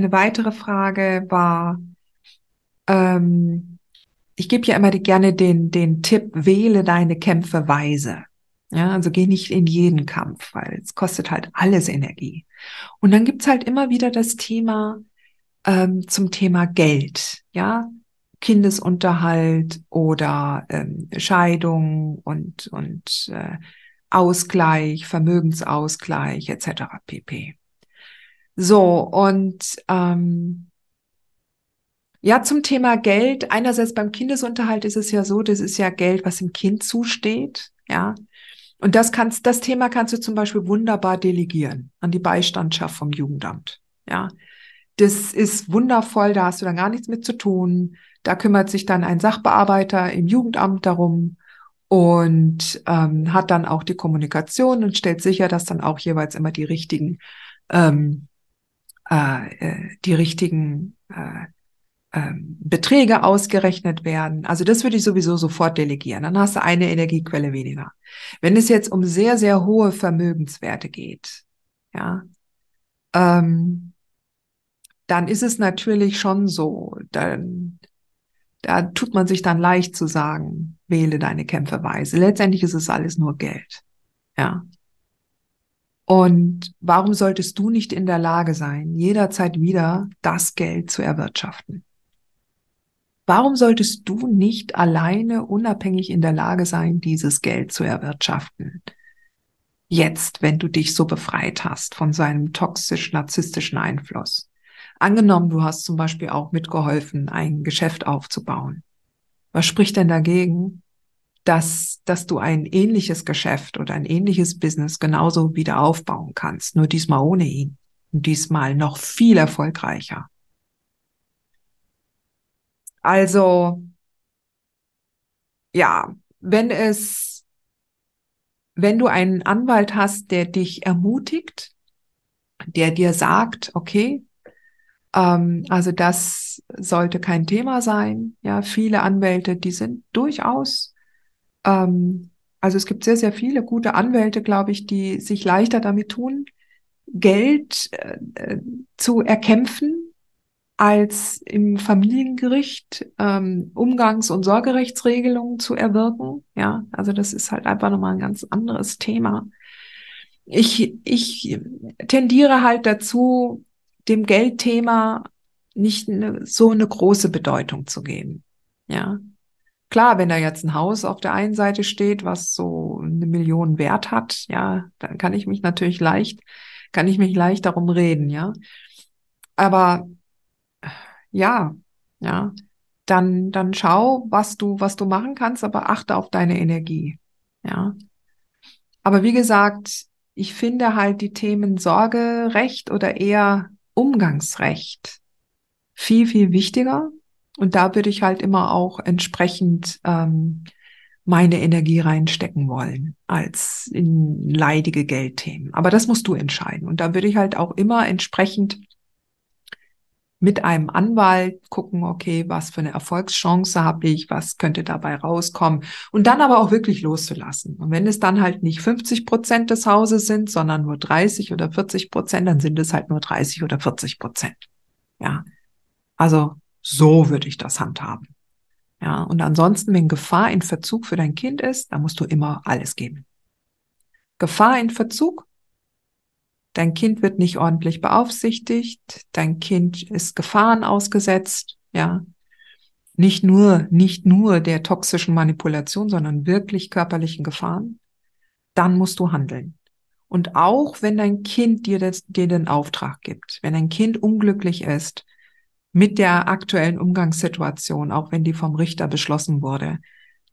Eine weitere Frage war, ähm, ich gebe ja immer die, gerne den, den Tipp, wähle deine Kämpfe weise. Ja, also geh nicht in jeden Kampf, weil es kostet halt alles Energie. Und dann gibt's halt immer wieder das Thema ähm, zum Thema Geld, ja, Kindesunterhalt oder ähm, Scheidung und, und äh, Ausgleich, Vermögensausgleich etc. pp. So, und ähm, ja, zum Thema Geld. Einerseits beim Kindesunterhalt ist es ja so, das ist ja Geld, was dem Kind zusteht. Ja. Und das kannst, das Thema kannst du zum Beispiel wunderbar delegieren an die Beistandschaft vom Jugendamt. Ja. Das ist wundervoll, da hast du dann gar nichts mit zu tun. Da kümmert sich dann ein Sachbearbeiter im Jugendamt darum und ähm, hat dann auch die Kommunikation und stellt sicher, dass dann auch jeweils immer die richtigen ähm, äh, äh die richtigen äh, ähm, Beträge ausgerechnet werden. Also das würde ich sowieso sofort delegieren. Dann hast du eine Energiequelle weniger. Wenn es jetzt um sehr, sehr hohe Vermögenswerte geht, ja, ähm, dann ist es natürlich schon so, dann, da tut man sich dann leicht zu sagen, wähle deine Kämpfe weise. Letztendlich ist es alles nur Geld. Ja. Und warum solltest du nicht in der Lage sein, jederzeit wieder das Geld zu erwirtschaften? Warum solltest du nicht alleine unabhängig in der Lage sein, dieses Geld zu erwirtschaften? Jetzt, wenn du dich so befreit hast von seinem toxisch-narzisstischen Einfluss. Angenommen, du hast zum Beispiel auch mitgeholfen, ein Geschäft aufzubauen. Was spricht denn dagegen, dass, dass du ein ähnliches Geschäft oder ein ähnliches Business genauso wieder aufbauen kannst, nur diesmal ohne ihn und diesmal noch viel erfolgreicher? Also, ja, wenn es, wenn du einen Anwalt hast, der dich ermutigt, der dir sagt, okay, ähm, also das sollte kein Thema sein. Ja, viele Anwälte, die sind durchaus, ähm, also es gibt sehr, sehr viele gute Anwälte, glaube ich, die sich leichter damit tun, Geld äh, äh zu erkämpfen, als im Familiengericht ähm, Umgangs- und Sorgerechtsregelungen zu erwirken. Ja, also das ist halt einfach nochmal ein ganz anderes Thema. Ich, ich tendiere halt dazu, dem Geldthema nicht eine, so eine große Bedeutung zu geben. Ja. Klar, wenn da jetzt ein Haus auf der einen Seite steht, was so eine Million Wert hat, ja, dann kann ich mich natürlich leicht, kann ich mich leicht darum reden, ja. Aber ja, ja, dann, dann schau, was du, was du machen kannst, aber achte auf deine Energie. Ja. Aber wie gesagt, ich finde halt die Themen Sorgerecht oder eher Umgangsrecht viel, viel wichtiger. Und da würde ich halt immer auch entsprechend ähm, meine Energie reinstecken wollen als in leidige Geldthemen. Aber das musst du entscheiden. Und da würde ich halt auch immer entsprechend mit einem Anwalt gucken, okay, was für eine Erfolgschance habe ich, was könnte dabei rauskommen und dann aber auch wirklich loszulassen. Und wenn es dann halt nicht 50 Prozent des Hauses sind, sondern nur 30 oder 40 Prozent, dann sind es halt nur 30 oder 40 Prozent. Ja, also so würde ich das handhaben. Ja, und ansonsten, wenn Gefahr in Verzug für dein Kind ist, dann musst du immer alles geben. Gefahr in Verzug, Dein Kind wird nicht ordentlich beaufsichtigt, dein Kind ist Gefahren ausgesetzt, ja. Nicht nur, nicht nur der toxischen Manipulation, sondern wirklich körperlichen Gefahren. Dann musst du handeln. Und auch wenn dein Kind dir, das, dir den Auftrag gibt, wenn dein Kind unglücklich ist, mit der aktuellen Umgangssituation, auch wenn die vom Richter beschlossen wurde,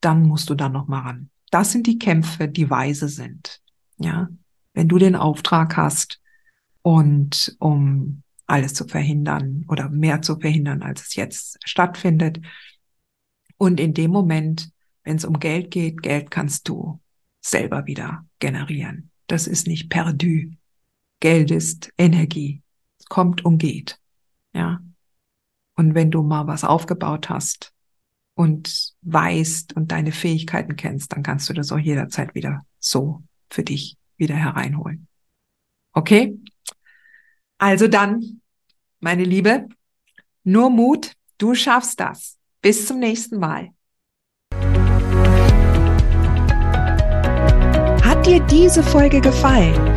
dann musst du da noch mal ran. Das sind die Kämpfe, die weise sind. Ja, wenn du den Auftrag hast und um alles zu verhindern oder mehr zu verhindern, als es jetzt stattfindet. Und in dem Moment, wenn es um Geld geht, Geld kannst du selber wieder generieren. Das ist nicht perdu. Geld ist Energie. Es kommt und geht. Ja. Und wenn du mal was aufgebaut hast und weißt und deine Fähigkeiten kennst, dann kannst du das auch jederzeit wieder so für dich wieder hereinholen. Okay? Also dann, meine Liebe, nur Mut, du schaffst das. Bis zum nächsten Mal. Hat dir diese Folge gefallen?